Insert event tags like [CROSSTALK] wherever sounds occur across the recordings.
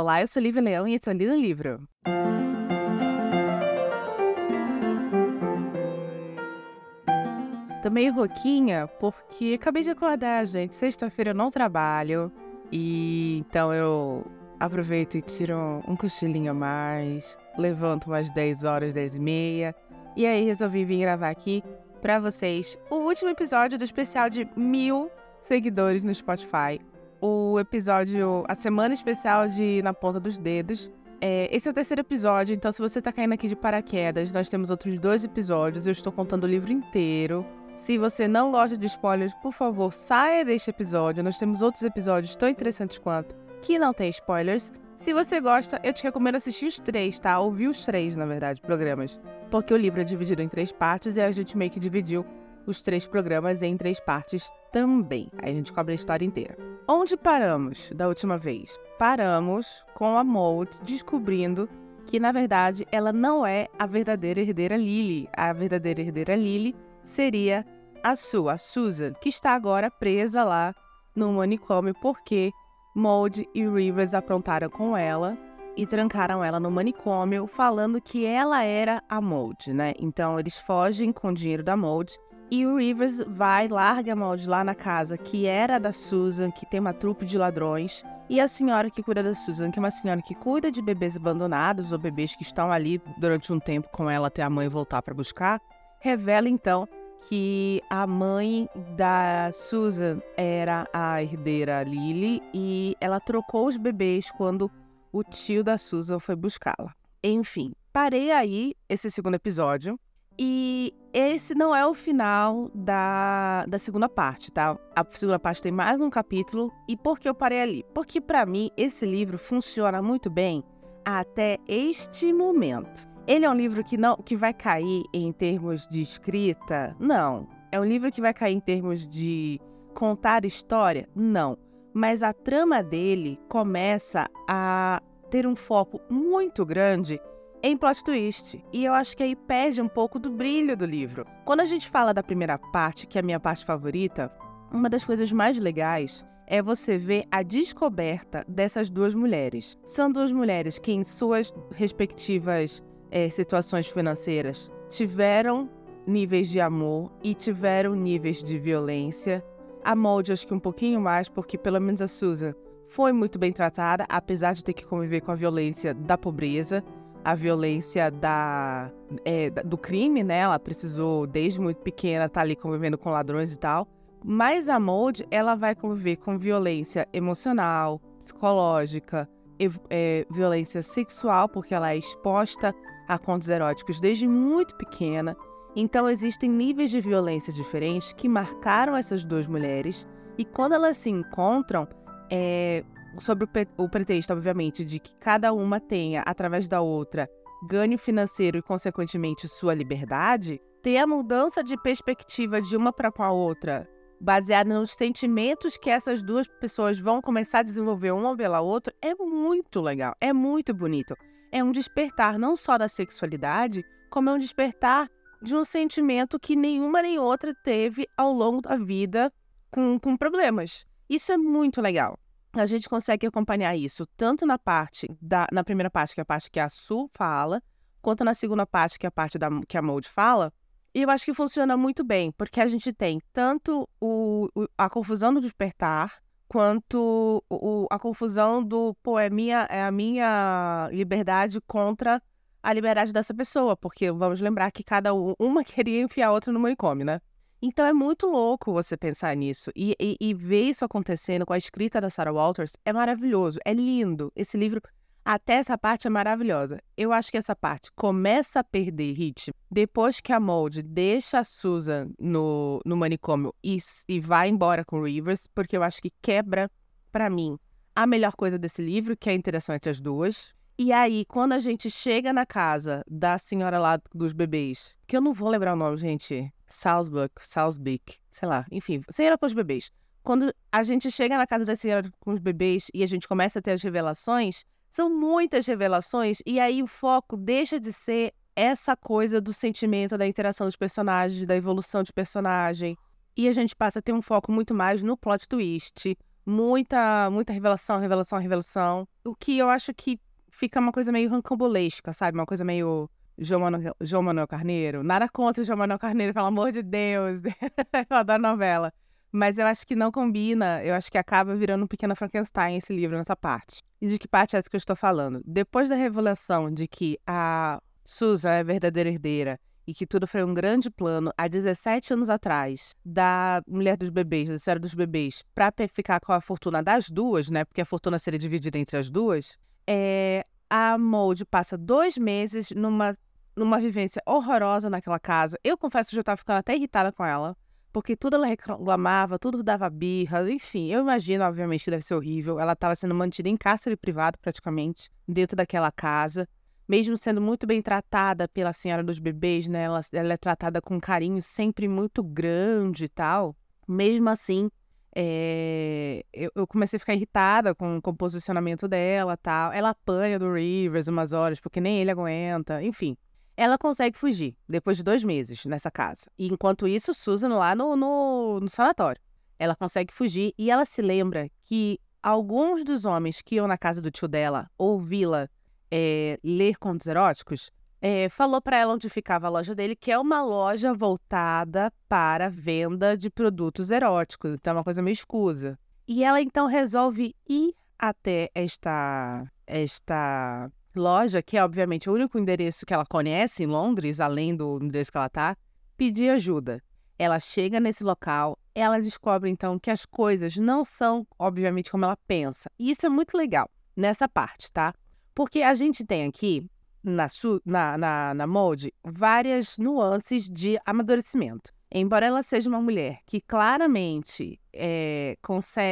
Olá, eu sou Lívia Leão e esse é o Livro. Tô meio rouquinha porque acabei de acordar, gente. Sexta-feira eu não trabalho e então eu aproveito e tiro um cochilinho a mais, levanto umas 10 horas, 10 e meia e aí resolvi vir gravar aqui para vocês o último episódio do especial de mil seguidores no Spotify. O episódio, a semana especial de Na Ponta dos Dedos. É, esse é o terceiro episódio, então se você tá caindo aqui de paraquedas, nós temos outros dois episódios. Eu estou contando o livro inteiro. Se você não gosta de spoilers, por favor, saia deste episódio. Nós temos outros episódios tão interessantes quanto que não tem spoilers. Se você gosta, eu te recomendo assistir os três, tá? Ouvir os três, na verdade, programas. Porque o livro é dividido em três partes e a gente meio que dividiu os três programas em três partes também. Aí a gente cobre a história inteira. Onde paramos da última vez? Paramos com a Maud descobrindo que, na verdade, ela não é a verdadeira herdeira Lily. A verdadeira herdeira Lily seria a sua, a Susan, que está agora presa lá no manicômio porque Maud e Rivers aprontaram com ela e trancaram ela no manicômio, falando que ela era a Maud, né? Então eles fogem com o dinheiro da Maud e o Rivers vai, larga a Maud lá na casa que era da Susan, que tem uma trupe de ladrões, e a senhora que cuida da Susan, que é uma senhora que cuida de bebês abandonados ou bebês que estão ali durante um tempo com ela até a mãe voltar para buscar, revela então que a mãe da Susan era a herdeira Lily e ela trocou os bebês quando o tio da Susan foi buscá-la. Enfim, parei aí esse segundo episódio e esse não é o final da, da segunda parte, tá? A segunda parte tem mais um capítulo. E por que eu parei ali? Porque para mim esse livro funciona muito bem até este momento. Ele é um livro que não que vai cair em termos de escrita? Não. É um livro que vai cair em termos de contar história? Não. Mas a trama dele começa a ter um foco muito grande em plot twist. E eu acho que aí perde um pouco do brilho do livro. Quando a gente fala da primeira parte, que é a minha parte favorita, uma das coisas mais legais é você ver a descoberta dessas duas mulheres. São duas mulheres que, em suas respectivas é, situações financeiras tiveram níveis de amor e tiveram níveis de violência. A Molde, acho que um pouquinho mais, porque pelo menos a Susan foi muito bem tratada, apesar de ter que conviver com a violência da pobreza, a violência da, é, do crime, né? Ela precisou, desde muito pequena, estar tá ali convivendo com ladrões e tal. Mas a Molde, ela vai conviver com violência emocional, psicológica, é, violência sexual, porque ela é exposta a contos eróticos desde muito pequena. Então existem níveis de violência diferentes que marcaram essas duas mulheres e quando elas se encontram, é, sobre o, o pretexto, obviamente, de que cada uma tenha, através da outra, ganho financeiro e, consequentemente, sua liberdade, ter a mudança de perspectiva de uma para com a outra, baseada nos sentimentos que essas duas pessoas vão começar a desenvolver uma pela outra, é muito legal, é muito bonito é um despertar não só da sexualidade, como é um despertar de um sentimento que nenhuma nem outra teve ao longo da vida com, com problemas. Isso é muito legal. A gente consegue acompanhar isso tanto na parte da na primeira parte, que é a parte que a Su fala, quanto na segunda parte, que é a parte da, que a Mold fala. E eu acho que funciona muito bem, porque a gente tem tanto o, o a confusão do despertar, quanto o, a confusão do, pô, é, minha, é a minha liberdade contra a liberdade dessa pessoa, porque vamos lembrar que cada uma [LAUGHS] queria enfiar a outra no manicômio, né? Então é muito louco você pensar nisso e, e, e ver isso acontecendo com a escrita da Sarah Walters é maravilhoso, é lindo. Esse livro até essa parte é maravilhosa. Eu acho que essa parte começa a perder ritmo depois que a Mold deixa a Susan no, no manicômio e, e vai embora com o Rivers, porque eu acho que quebra, para mim, a melhor coisa desse livro, que é a interação entre as duas. E aí, quando a gente chega na casa da senhora lá dos bebês, que eu não vou lembrar o nome, gente, Salzburg, Salzbeck, sei lá, enfim, senhora com os bebês. Quando a gente chega na casa da senhora com os bebês e a gente começa a ter as revelações, são muitas revelações e aí o foco deixa de ser essa coisa do sentimento, da interação dos personagens, da evolução de personagem. E a gente passa a ter um foco muito mais no plot twist, Muita, muita revelação, revelação, revelação. O que eu acho que fica uma coisa meio rancambolesca, sabe? Uma coisa meio João Manuel, João Manuel Carneiro. Nada contra o João Manuel Carneiro, pelo amor de Deus. [LAUGHS] eu adoro novela. Mas eu acho que não combina. Eu acho que acaba virando um pequeno Frankenstein esse livro nessa parte. E de que parte é essa que eu estou falando? Depois da revelação de que a Susan é a verdadeira herdeira e que tudo foi um grande plano há 17 anos atrás da mulher dos bebês, da senhora dos bebês, para ficar com a fortuna das duas, né? Porque a fortuna seria dividida entre as duas. É, a Mold passa dois meses numa numa vivência horrorosa naquela casa. Eu confesso que eu estava ficando até irritada com ela, porque tudo ela reclamava, tudo dava birra, enfim. Eu imagino, obviamente, que deve ser horrível. Ela estava sendo mantida em cárcere privado, praticamente, dentro daquela casa. Mesmo sendo muito bem tratada pela senhora dos bebês, né? Ela, ela é tratada com carinho sempre muito grande e tal. Mesmo assim, é, eu, eu, comecei a ficar irritada com, com o posicionamento dela tal. Ela apanha do Rivers umas horas, porque nem ele aguenta, enfim. Ela consegue fugir depois de dois meses nessa casa. E enquanto isso, Susan lá no, no, no sanatório. Ela consegue fugir e ela se lembra que alguns dos homens que iam na casa do tio dela ouvi-la é, ler contos eróticos é, falou para ela onde ficava a loja dele, que é uma loja voltada para venda de produtos eróticos. Então é uma coisa meio escusa. E ela então resolve ir até esta esta loja, que é obviamente o único endereço que ela conhece em Londres, além do endereço que ela tá, pedir ajuda. Ela chega nesse local, ela descobre então que as coisas não são, obviamente, como ela pensa. E isso é muito legal nessa parte, tá? Porque a gente tem aqui na, na, na, na Molde várias nuances de amadurecimento. Embora ela seja uma mulher que claramente é,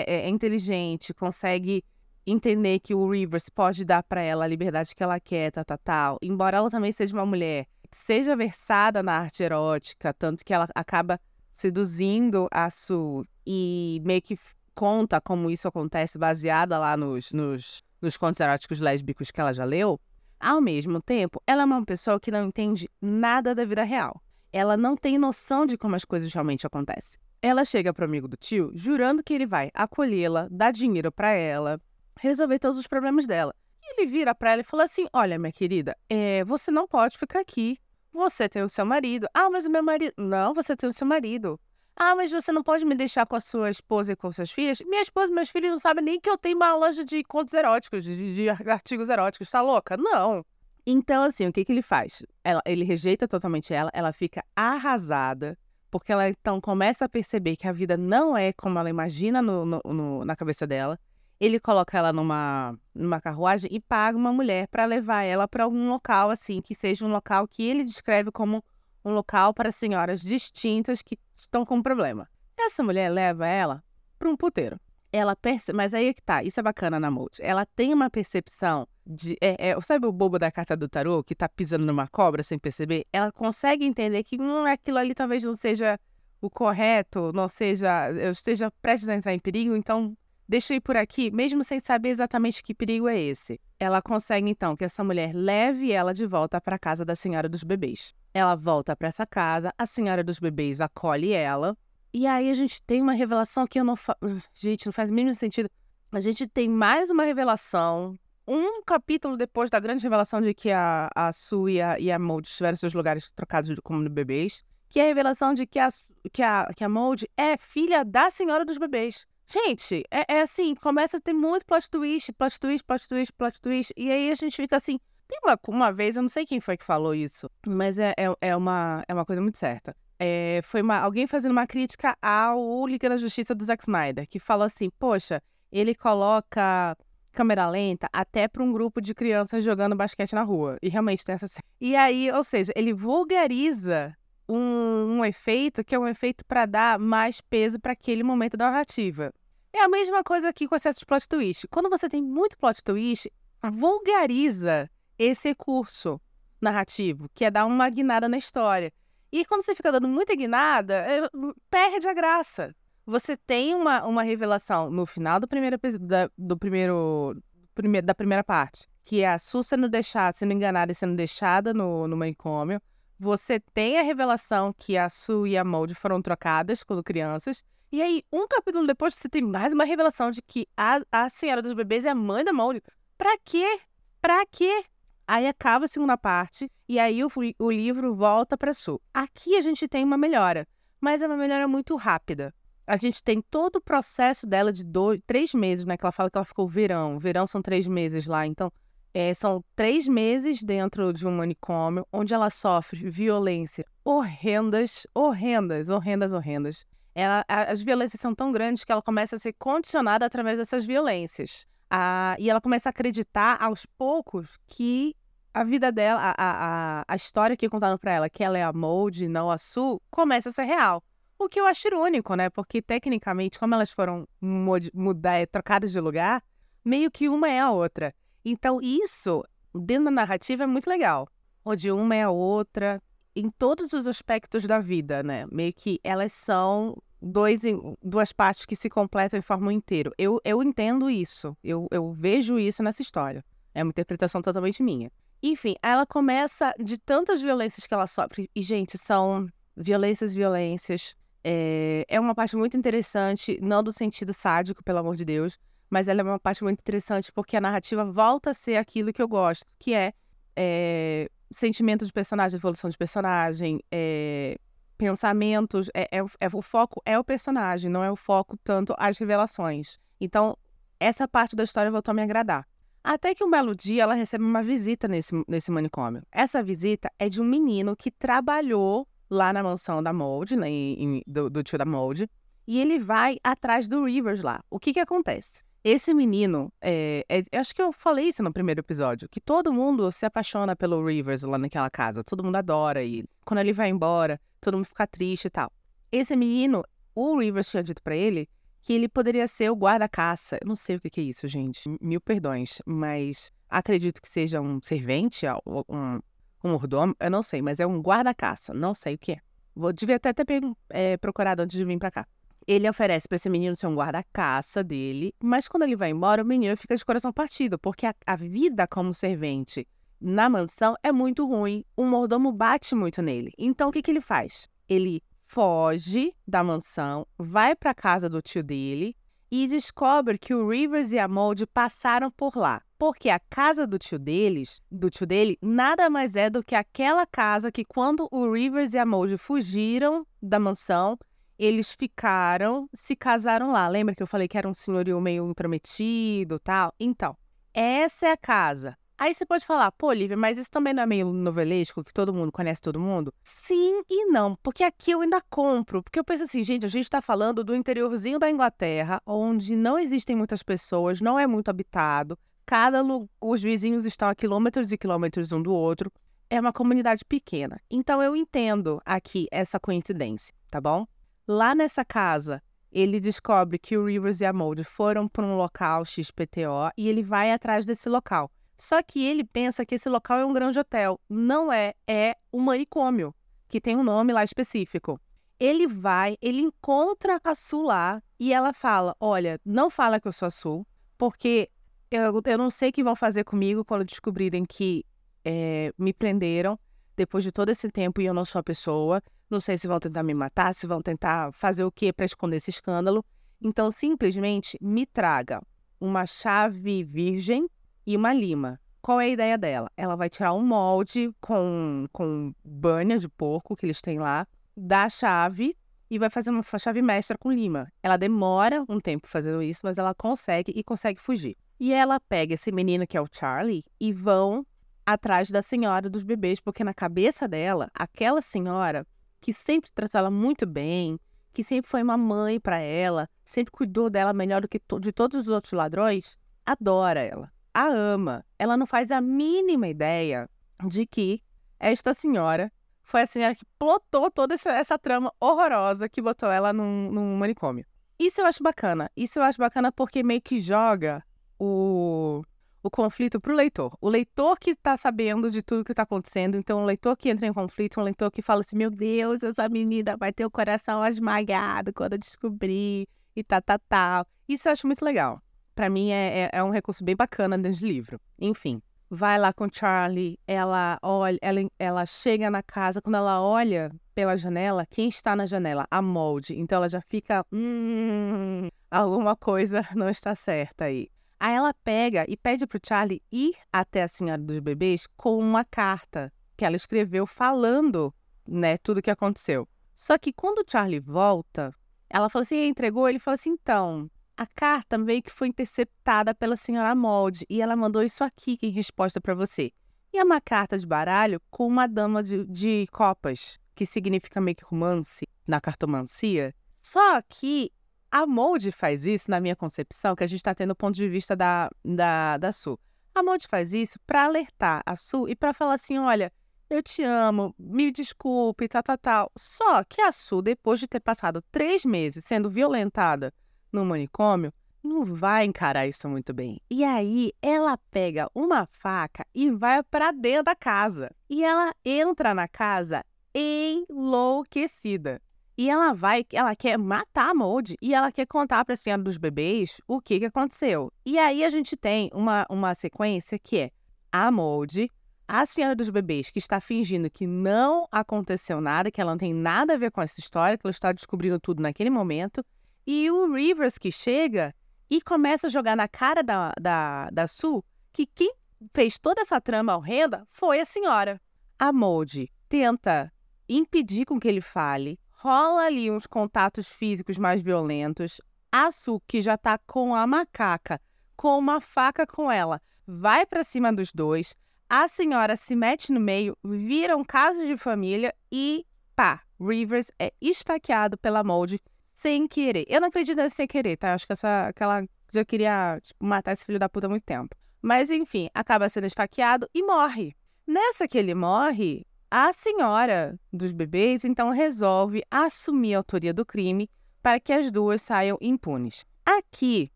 é inteligente, consegue entender que o Rivers pode dar para ela a liberdade que ela quer, tal, tal, tal. Embora ela também seja uma mulher que seja versada na arte erótica, tanto que ela acaba seduzindo a Sue e meio que conta como isso acontece baseada lá nos, nos, nos contos eróticos lésbicos que ela já leu, ao mesmo tempo, ela é uma pessoa que não entende nada da vida real. Ela não tem noção de como as coisas realmente acontecem. Ela chega pro amigo do tio jurando que ele vai acolhê-la, dar dinheiro para ela, resolver todos os problemas dela. E ele vira para ela e fala assim: Olha, minha querida, é, você não pode ficar aqui. Você tem o seu marido. Ah, mas o meu marido. Não, você tem o seu marido. Ah, mas você não pode me deixar com a sua esposa e com suas filhas? Minha esposa e meus filhos não sabem nem que eu tenho uma loja de contos eróticos, de, de artigos eróticos. Tá louca? Não. Então, assim, o que, que ele faz? Ela, ele rejeita totalmente ela, ela fica arrasada, porque ela então começa a perceber que a vida não é como ela imagina no, no, no, na cabeça dela ele coloca ela numa, numa carruagem e paga uma mulher para levar ela para algum local, assim, que seja um local que ele descreve como um local para senhoras distintas que estão com problema. Essa mulher leva ela para um puteiro. Ela percebe, mas aí é que tá, isso é bacana na Mold. Ela tem uma percepção de. É, é, sabe o bobo da carta do tarô que tá pisando numa cobra sem perceber? Ela consegue entender que hum, aquilo ali talvez não seja o correto, não seja. Eu esteja prestes a entrar em perigo, então Deixa eu ir por aqui, mesmo sem saber exatamente que perigo é esse. Ela consegue então que essa mulher leve ela de volta para a casa da senhora dos bebês. Ela volta para essa casa, a senhora dos bebês acolhe ela, e aí a gente tem uma revelação que eu não fa... [SIGHS] gente, não faz o mínimo sentido. A gente tem mais uma revelação, um capítulo depois da grande revelação de que a, a Sue e a, e a Mold tiveram seus lugares trocados como bebês, que é a revelação de que a, que a, que a Mold é filha da senhora dos bebês. Gente, é, é, assim, começa a ter muito plot twist, plot twist, plot twist, plot twist. E aí a gente fica assim. Tem uma, uma vez, eu não sei quem foi que falou isso, mas é, é, é uma, é uma coisa muito certa. É, foi uma, alguém fazendo uma crítica ao Liga da Justiça do Zack Snyder, que falou assim: poxa, ele coloca câmera lenta até para um grupo de crianças jogando basquete na rua. E realmente tem essa. E aí, ou seja, ele vulgariza um, um efeito que é um efeito para dar mais peso para aquele momento da narrativa. É a mesma coisa aqui com o excesso de plot twist. Quando você tem muito plot twist, vulgariza esse recurso narrativo, que é dar uma guinada na história. E quando você fica dando muita guinada, é, perde a graça. Você tem uma, uma revelação no final do primeiro, da, do primeiro, primeiro, da primeira parte, que é a Su sendo deixada, sendo enganada e sendo deixada no, no manicômio. Você tem a revelação que a Sue e a Molde foram trocadas quando crianças. E aí, um capítulo depois, você tem mais uma revelação de que a, a Senhora dos Bebês é a mãe da Molde. Pra quê? Pra quê? Aí acaba a segunda parte e aí o, o livro volta para Sul. Aqui a gente tem uma melhora, mas é uma melhora muito rápida. A gente tem todo o processo dela de dois, três meses, né? Que ela fala que ela ficou verão. Verão são três meses lá. Então, é, são três meses dentro de um manicômio onde ela sofre violência horrendas, horrendas, horrendas, horrendas. Ela, as violências são tão grandes que ela começa a ser condicionada através dessas violências. Ah, e ela começa a acreditar aos poucos que a vida dela, a, a, a história que contaram para ela, que ela é a Mold, não a Su, começa a ser real. O que eu acho irônico, né? Porque tecnicamente, como elas foram mudar, trocadas de lugar, meio que uma é a outra. Então, isso, dentro da narrativa, é muito legal. Onde uma é a outra, em todos os aspectos da vida, né? Meio que elas são dois, duas partes que se completam e formam um inteiro. Eu, eu entendo isso, eu, eu vejo isso nessa história. É uma interpretação totalmente minha. Enfim, ela começa de tantas violências que ela sofre, e, gente, são violências, violências. É, é uma parte muito interessante, não do sentido sádico, pelo amor de Deus, mas ela é uma parte muito interessante porque a narrativa volta a ser aquilo que eu gosto, que é, é sentimento de personagem, evolução de personagem, é, pensamentos, é, é, é, o foco é o personagem, não é o foco tanto as revelações. Então, essa parte da história voltou a me agradar. Até que um belo dia ela recebe uma visita nesse, nesse manicômio. Essa visita é de um menino que trabalhou lá na mansão da Mold, né, em, do, do, tio da Mold, e ele vai atrás do Rivers lá. O que que acontece? Esse menino, é, é, acho que eu falei isso no primeiro episódio, que todo mundo se apaixona pelo Rivers lá naquela casa, todo mundo adora ele. Quando ele vai embora, todo mundo fica triste e tal. Esse menino, o Rivers tinha dito para ele que ele poderia ser o guarda-caça. Eu não sei o que é isso, gente. Mil perdões, mas acredito que seja um servente, um, um mordomo, eu não sei, mas é um guarda-caça, não sei o que é. Vou, devia até ter é, procurado antes de vir para cá. Ele oferece para esse menino ser um guarda-caça dele, mas quando ele vai embora, o menino fica de coração partido, porque a, a vida como servente na mansão é muito ruim, o mordomo bate muito nele. Então o que, que ele faz? Ele foge da mansão, vai para a casa do tio dele e descobre que o Rivers e a Mold passaram por lá. Porque a casa do tio deles, do tio dele, nada mais é do que aquela casa que quando o Rivers e a Mold fugiram da mansão, eles ficaram, se casaram lá. Lembra que eu falei que era um senhorio meio intrometido, tal? Então, essa é a casa. Aí você pode falar, pô, Lívia, mas isso também não é meio novelesco, que todo mundo conhece todo mundo? Sim e não, porque aqui eu ainda compro. Porque eu penso assim, gente, a gente está falando do interiorzinho da Inglaterra, onde não existem muitas pessoas, não é muito habitado. Cada os vizinhos estão a quilômetros e quilômetros um do outro. É uma comunidade pequena. Então eu entendo aqui essa coincidência, tá bom? Lá nessa casa, ele descobre que o Rivers e a Mold foram para um local XPTO e ele vai atrás desse local. Só que ele pensa que esse local é um grande hotel. Não é, é um manicômio, que tem um nome lá específico. Ele vai, ele encontra a Su lá e ela fala: Olha, não fala que eu sou a Su, porque eu, eu não sei o que vão fazer comigo quando descobrirem que é, me prenderam depois de todo esse tempo e eu não sou a pessoa. Não sei se vão tentar me matar, se vão tentar fazer o que para esconder esse escândalo. Então, simplesmente me traga uma chave virgem e uma lima. Qual é a ideia dela? Ela vai tirar um molde com, com banha de porco que eles têm lá, da chave e vai fazer uma chave mestra com lima. Ela demora um tempo fazendo isso, mas ela consegue e consegue fugir. E ela pega esse menino que é o Charlie e vão atrás da senhora dos bebês, porque na cabeça dela, aquela senhora que sempre tratou ela muito bem, que sempre foi uma mãe para ela, sempre cuidou dela melhor do que to de todos os outros ladrões, adora ela a ama. Ela não faz a mínima ideia de que esta senhora foi a senhora que plotou toda essa, essa trama horrorosa que botou ela num, num, manicômio. Isso eu acho bacana. Isso eu acho bacana porque meio que joga o, o conflito pro leitor. O leitor que tá sabendo de tudo que tá acontecendo, então o leitor que entra em conflito, um leitor que fala assim: meu Deus, essa menina vai ter o coração esmagado quando eu descobrir e tá, tá, tá. Isso eu acho muito legal para mim é, é, é, um recurso bem bacana dentro de livro. Enfim, vai lá com o Charlie, ela olha, ela, ela chega na casa, quando ela olha pela janela, quem está na janela? A molde. Então ela já fica, hum, alguma coisa não está certa aí. Aí ela pega e pede pro Charlie ir até a senhora dos bebês com uma carta que ela escreveu falando, né, tudo o que aconteceu. Só que quando o Charlie volta, ela fala assim, entregou, ele fala assim, então, a carta meio que foi interceptada pela senhora Molde e ela mandou isso aqui em resposta para você. E é uma carta de baralho com uma dama de, de copas, que significa meio que romance na cartomancia. Só que a Molde faz isso, na minha concepção, que a gente está tendo o ponto de vista da, da, da Su. A Molde faz isso para alertar a Su e para falar assim: olha, eu te amo, me desculpe, tal, tal, tal. Só que a Su, depois de ter passado três meses sendo violentada no manicômio, não vai encarar isso muito bem. E aí ela pega uma faca e vai para dentro da casa. E ela entra na casa enlouquecida. E ela vai, ela quer matar a Molde e ela quer contar para a senhora dos bebês o que, que aconteceu. E aí a gente tem uma, uma sequência que é a Molde, a senhora dos bebês que está fingindo que não aconteceu nada, que ela não tem nada a ver com essa história, que ela está descobrindo tudo naquele momento. E o Rivers que chega e começa a jogar na cara da, da, da Sue que quem fez toda essa trama horrenda foi a senhora. A Molde tenta impedir com que ele fale, rola ali uns contatos físicos mais violentos. A que já tá com a macaca, com uma faca com ela, vai para cima dos dois. A senhora se mete no meio, vira um caso de família e pá, Rivers é esfaqueado pela Molde sem querer. Eu não acredito nesse sem querer, tá? Acho que essa, aquela já queria tipo, matar esse filho da puta há muito tempo. Mas enfim, acaba sendo esfaqueado e morre. Nessa que ele morre, a senhora dos bebês então resolve assumir a autoria do crime para que as duas saiam impunes. Aqui,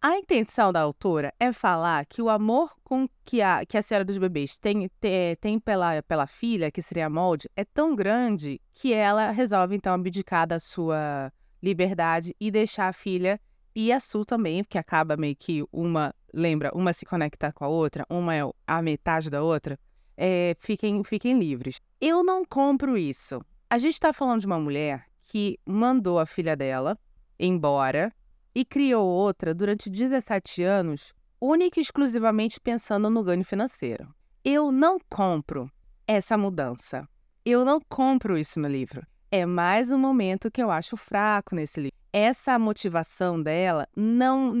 a intenção da autora é falar que o amor com que a, que a senhora dos bebês tem, tem, tem pela, pela filha, que seria a Molde, é tão grande que ela resolve então abdicar da sua liberdade e deixar a filha e a Sul também, porque acaba meio que uma, lembra, uma se conecta com a outra, uma é a metade da outra, é, fiquem, fiquem livres. Eu não compro isso. A gente está falando de uma mulher que mandou a filha dela embora e criou outra durante 17 anos, única e exclusivamente pensando no ganho financeiro. Eu não compro essa mudança. Eu não compro isso no livro é mais um momento que eu acho fraco nesse livro. Essa motivação dela não,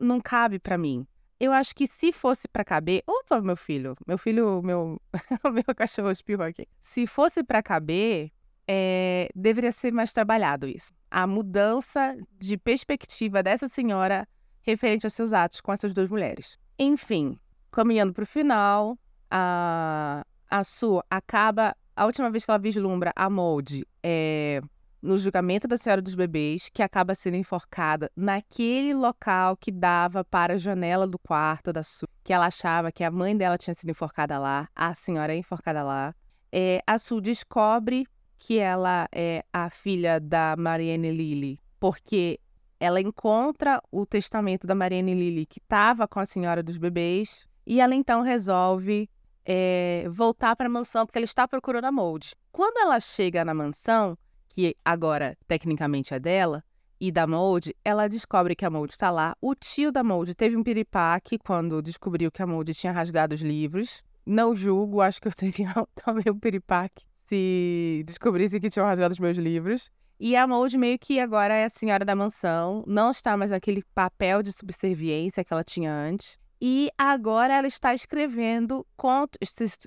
não, cabe para mim. Eu acho que se fosse para caber. Opa, meu filho, meu filho, meu, [LAUGHS] meu cachorro espirrou aqui. Se fosse para caber, é, deveria ser mais trabalhado isso. A mudança de perspectiva dessa senhora referente aos seus atos com essas duas mulheres. Enfim, caminhando para o final, a, a Su acaba a última vez que ela vislumbra a Molde é no julgamento da Senhora dos Bebês, que acaba sendo enforcada naquele local que dava para a janela do quarto da Su, que ela achava que a mãe dela tinha sido enforcada lá, a senhora é enforcada lá. É, a Su descobre que ela é a filha da Marianne Lily, porque ela encontra o testamento da Marianne Lily que estava com a Senhora dos Bebês, e ela então resolve é, voltar para a mansão porque ela está procurando a Mold. Quando ela chega na mansão, que agora tecnicamente é dela, e da Mold, ela descobre que a Mold está lá. O tio da Mold teve um piripaque quando descobriu que a Mold tinha rasgado os livros. Não julgo, acho que eu teria [LAUGHS] também um piripaque se descobrisse que tinham rasgado os meus livros. E a Mold meio que agora é a senhora da mansão, não está mais naquele papel de subserviência que ela tinha antes. E agora ela está escrevendo contos,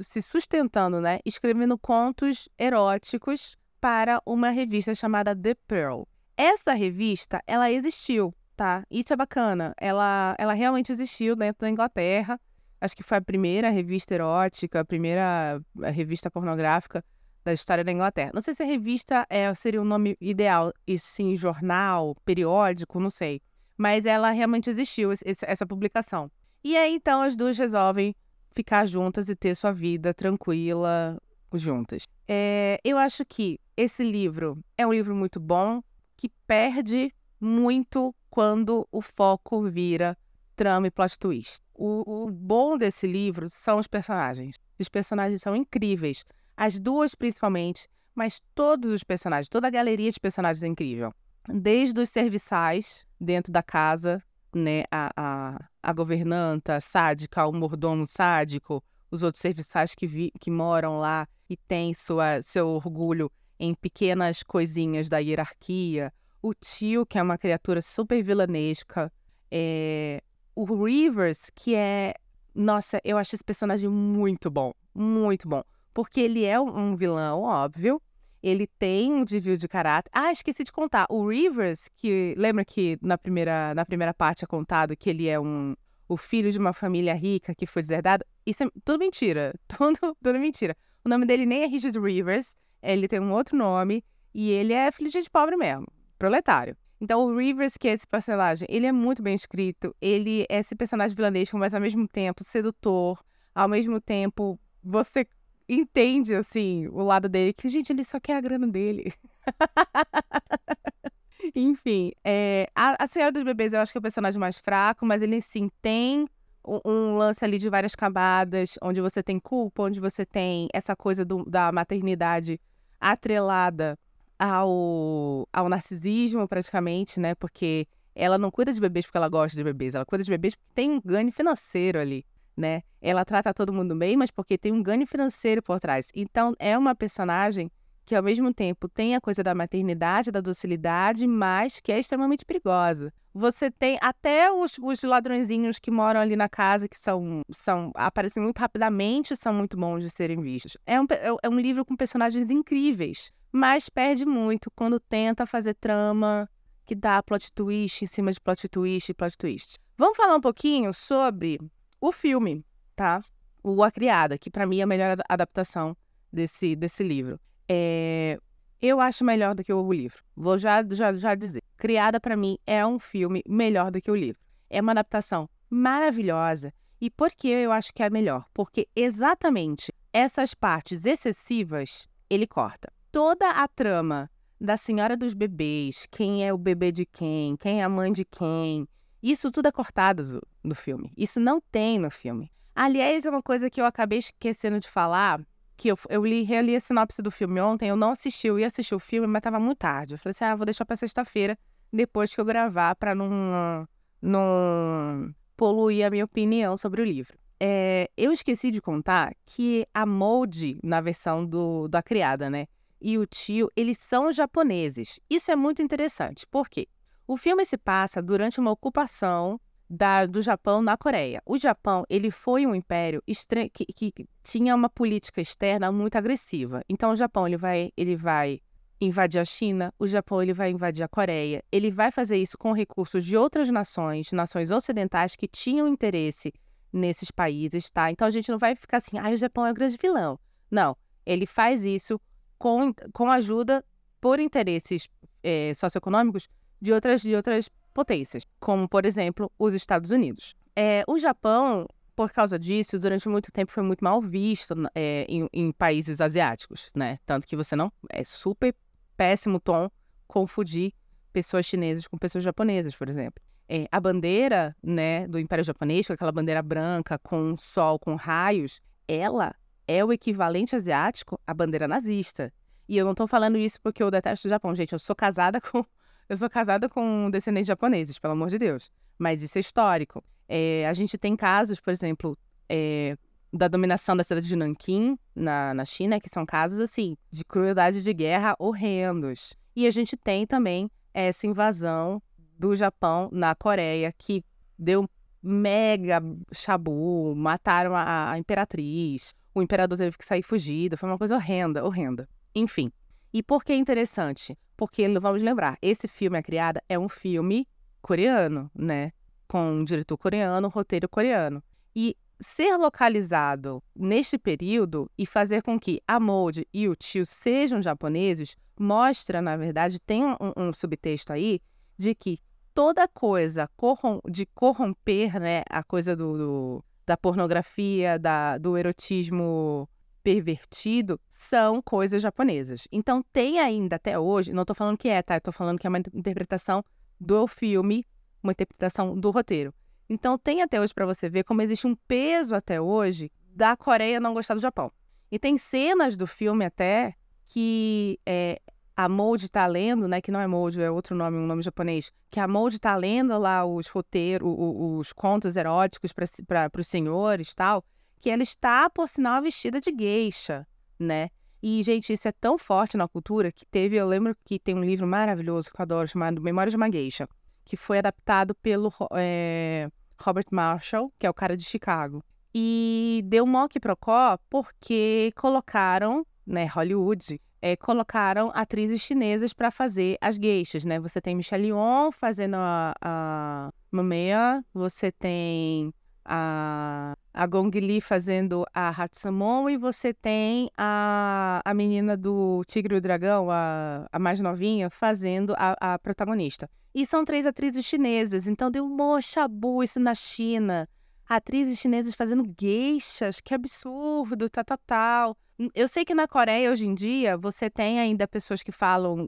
se sustentando, né? Escrevendo contos eróticos para uma revista chamada The Pearl. Essa revista, ela existiu, tá? Isso é bacana. Ela, ela realmente existiu dentro da Inglaterra. Acho que foi a primeira revista erótica, a primeira revista pornográfica da história da Inglaterra. Não sei se a revista é, seria o nome ideal, e sim jornal, periódico, não sei. Mas ela realmente existiu, essa publicação. E aí então as duas resolvem ficar juntas e ter sua vida tranquila juntas. É, eu acho que esse livro é um livro muito bom, que perde muito quando o foco vira trama e plot twist. O, o bom desse livro são os personagens. Os personagens são incríveis. As duas, principalmente, mas todos os personagens, toda a galeria de personagens é incrível. Desde os serviçais dentro da casa, né, a, a, a governanta sádica, o mordomo sádico, os outros serviçais que, vi, que moram lá e têm sua, seu orgulho em pequenas coisinhas da hierarquia. O tio, que é uma criatura super vilanesca. É... O Rivers, que é. Nossa, eu acho esse personagem muito bom. Muito bom. Porque ele é um vilão, óbvio. Ele tem um desvio de caráter. Ah, esqueci de contar. O Rivers, que lembra que na primeira, na primeira parte é contado que ele é um, o filho de uma família rica que foi deserdado. Isso é tudo mentira. [LAUGHS] Tudo, tudo mentira. O nome dele nem é Richard Rivers, ele tem um outro nome e ele é de pobre mesmo, proletário. Então, o Rivers, que é esse personagem, ele é muito bem escrito, ele é esse personagem vilanesco, mas ao mesmo tempo sedutor, ao mesmo tempo você entende, assim, o lado dele, que, gente, ele só quer a grana dele. [LAUGHS] Enfim, é, a, a Senhora dos Bebês eu acho que é o personagem mais fraco, mas ele sim tem um, um, lance ali de várias camadas, onde você tem culpa, onde você tem essa coisa do, da maternidade atrelada ao, ao narcisismo, praticamente, né? Porque ela não cuida de bebês porque ela gosta de bebês, ela cuida de bebês porque tem um ganho financeiro ali, né? Ela trata todo mundo bem, mas porque tem um ganho financeiro por trás. Então, é uma personagem que ao mesmo tempo tem a coisa da maternidade, da docilidade, mas que é extremamente perigosa. Você tem até os, os ladrõezinhos que moram ali na casa, que são, são aparecem muito rapidamente, são muito bons de serem vistos. É um, é, é um livro com personagens incríveis, mas perde muito quando tenta fazer trama que dá plot twist em cima de plot twist e plot twist. Vamos falar um pouquinho sobre o filme, tá? O A Criada, que para mim é a melhor adaptação desse, desse livro. É, eu acho melhor do que o livro. Vou já, já, já dizer. Criada para mim é um filme melhor do que o livro. É uma adaptação maravilhosa. E por que eu acho que é melhor? Porque exatamente essas partes excessivas ele corta. Toda a trama da Senhora dos Bebês, quem é o bebê de quem, quem é a mãe de quem, isso tudo é cortado do, do filme. Isso não tem no filme. Aliás, é uma coisa que eu acabei esquecendo de falar que eu, eu li, a sinopse do filme ontem, eu não assisti, eu ia assistir o filme, mas tava muito tarde. Eu falei assim, ah, vou deixar pra sexta-feira, depois que eu gravar, pra não, não poluir a minha opinião sobre o livro. É, eu esqueci de contar que a Molde, na versão do, da criada, né, e o tio, eles são japoneses. Isso é muito interessante, por quê? O filme se passa durante uma ocupação da, do Japão na Coreia. O Japão ele foi um império que, que, tinha uma política externa muito agressiva. Então o Japão ele vai, ele vai invadir a China, o Japão ele vai invadir a Coreia. Ele vai fazer isso com recursos de outras nações, nações ocidentais que tinham interesse nesses países, tá? Então a gente não vai ficar assim, ah, o Japão é o grande vilão. Não, ele faz isso com, com ajuda por interesses é, socioeconômicos de outras, de outras potências, como, por exemplo, os Estados Unidos. É, o Japão, por causa disso, durante muito tempo foi muito mal visto é, em, em, países asiáticos, né? Tanto que você não. É super péssimo tom confundir pessoas chinesas com pessoas japonesas, por exemplo. É, a bandeira né, do Império Japonês, aquela bandeira branca com sol com raios, ela é o equivalente asiático à bandeira nazista. E eu não estou falando isso porque eu detesto o Japão, gente. Eu sou casada [LAUGHS] com eu sou casada com descendentes japoneses, pelo amor de Deus. Mas isso é histórico. É, a gente tem casos, por exemplo, é, da dominação da cidade de Nanquim, na, na China, que são casos, assim, de crueldade de guerra horrendos. E a gente tem também essa invasão do Japão na Coreia, que deu mega chabu, mataram a, a imperatriz, o imperador teve que sair fugido, foi uma coisa horrenda, horrenda. Enfim. E por que é interessante? Porque, vamos lembrar, esse filme A Criada é um filme coreano, né? Com um diretor coreano, um roteiro coreano. E ser localizado neste período e fazer com que a Molde e o tio sejam japoneses mostra, na verdade, tem um, um subtexto aí de que toda coisa corrom de corromper, né, a coisa do, do da pornografia, da, do erotismo pervertido são coisas japonesas. Então tem ainda até hoje, não estou falando que é, tá? Estou falando que é uma interpretação do filme, uma interpretação do roteiro. Então tem até hoje para você ver como existe um peso até hoje da Coreia não gostar do Japão. E tem cenas do filme até que é, a Molde tá lendo, né? Que não é Molde, é outro nome, um nome japonês. Que a Molde tá lendo lá os roteiros, os, os contos eróticos para os senhores tal. Que ela está, por sinal, vestida de geisha, né? E, gente, isso é tão forte na cultura que teve. Eu lembro que tem um livro maravilhoso que eu adoro chamado Memórias de uma Geisha, que foi adaptado pelo é, Robert Marshall, que é o cara de Chicago. E deu mock procó porque colocaram, né, Hollywood, é, colocaram atrizes chinesas para fazer as geishas, né? Você tem Michelle Yeoh fazendo a, a Mamea, você tem a, a Gong Li fazendo a Hatsumon e você tem a, a menina do Tigre e o Dragão, a, a mais novinha, fazendo a, a protagonista. E são três atrizes chinesas, então deu um chabu isso na China atrizes chinesas fazendo geixas, que absurdo, tal, tal, tal. Eu sei que na Coreia, hoje em dia, você tem ainda pessoas que falam,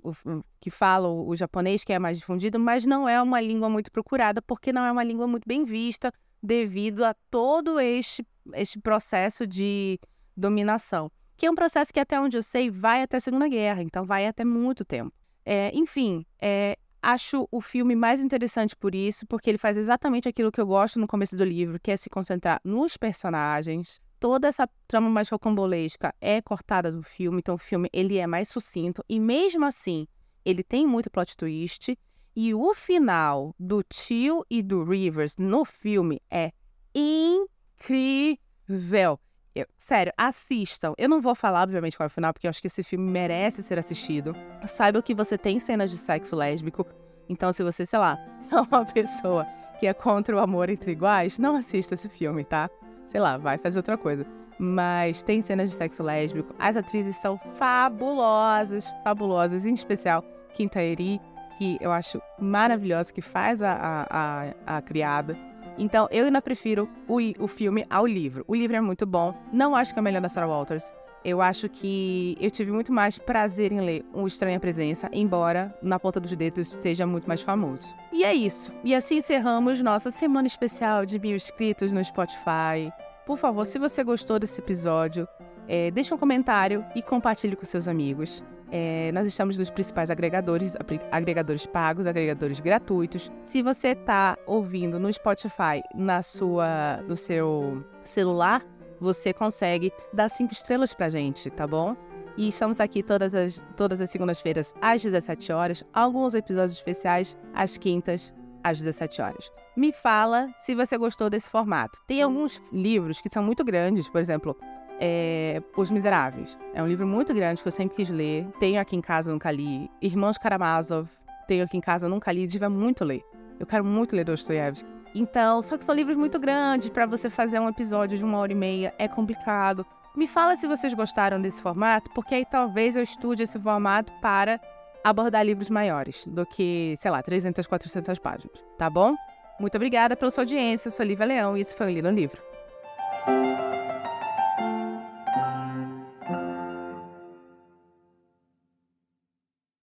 que falam o japonês, que é mais difundido, mas não é uma língua muito procurada, porque não é uma língua muito bem vista, devido a todo este, este processo de dominação. Que é um processo que, até onde eu sei, vai até a Segunda Guerra, então vai até muito tempo. É, enfim, é, acho o filme mais interessante por isso, porque ele faz exatamente aquilo que eu gosto no começo do livro, que é se concentrar nos personagens. Toda essa trama mais rocambolesca é cortada do filme, então o filme ele é mais sucinto e mesmo assim ele tem muito plot twist e o final do tio e do Rivers no filme é incrível. Eu, sério, assistam. Eu não vou falar, obviamente, qual é o final, porque eu acho que esse filme merece ser assistido. Saiba que você tem cenas de sexo lésbico. Então, se você, sei lá, [LAUGHS] é uma pessoa que é contra o amor entre iguais, não assista esse filme, tá? Sei lá, vai fazer outra coisa. Mas tem cenas de sexo lésbico. As atrizes são fabulosas, fabulosas. Em especial, Quinta Eri, que eu acho maravilhosa, que faz a, a, a, a criada. Então, eu ainda prefiro o, o filme ao livro. O livro é muito bom. Não acho que é o melhor da Sarah Walters. Eu acho que eu tive muito mais prazer em ler Um Estranha Presença, embora Na Ponta dos Dedos seja muito mais famoso. E é isso. E assim encerramos nossa semana especial de mil inscritos no Spotify. Por favor, se você gostou desse episódio, é, deixe um comentário e compartilhe com seus amigos. É, nós estamos nos principais agregadores, agregadores pagos, agregadores gratuitos. Se você está ouvindo no Spotify na sua, no seu celular, você consegue dar cinco estrelas pra gente, tá bom? E estamos aqui todas as, todas as segundas-feiras às 17 horas, alguns episódios especiais às quintas às 17 horas. Me fala se você gostou desse formato. Tem alguns livros que são muito grandes, por exemplo, é Os Miseráveis. É um livro muito grande que eu sempre quis ler. Tenho aqui em casa, nunca li. Irmãos Karamazov. Tenho aqui em casa, nunca li. Devia muito ler. Eu quero muito ler Dostoiévski. Então, só que são livros muito grandes. Para você fazer um episódio de uma hora e meia é complicado. Me fala se vocês gostaram desse formato, porque aí talvez eu estude esse formato para abordar livros maiores do que, sei lá, 300, 400 páginas, tá bom? Muito obrigada pela sua audiência. Sou Lívia Leão e esse foi o Lido Livro.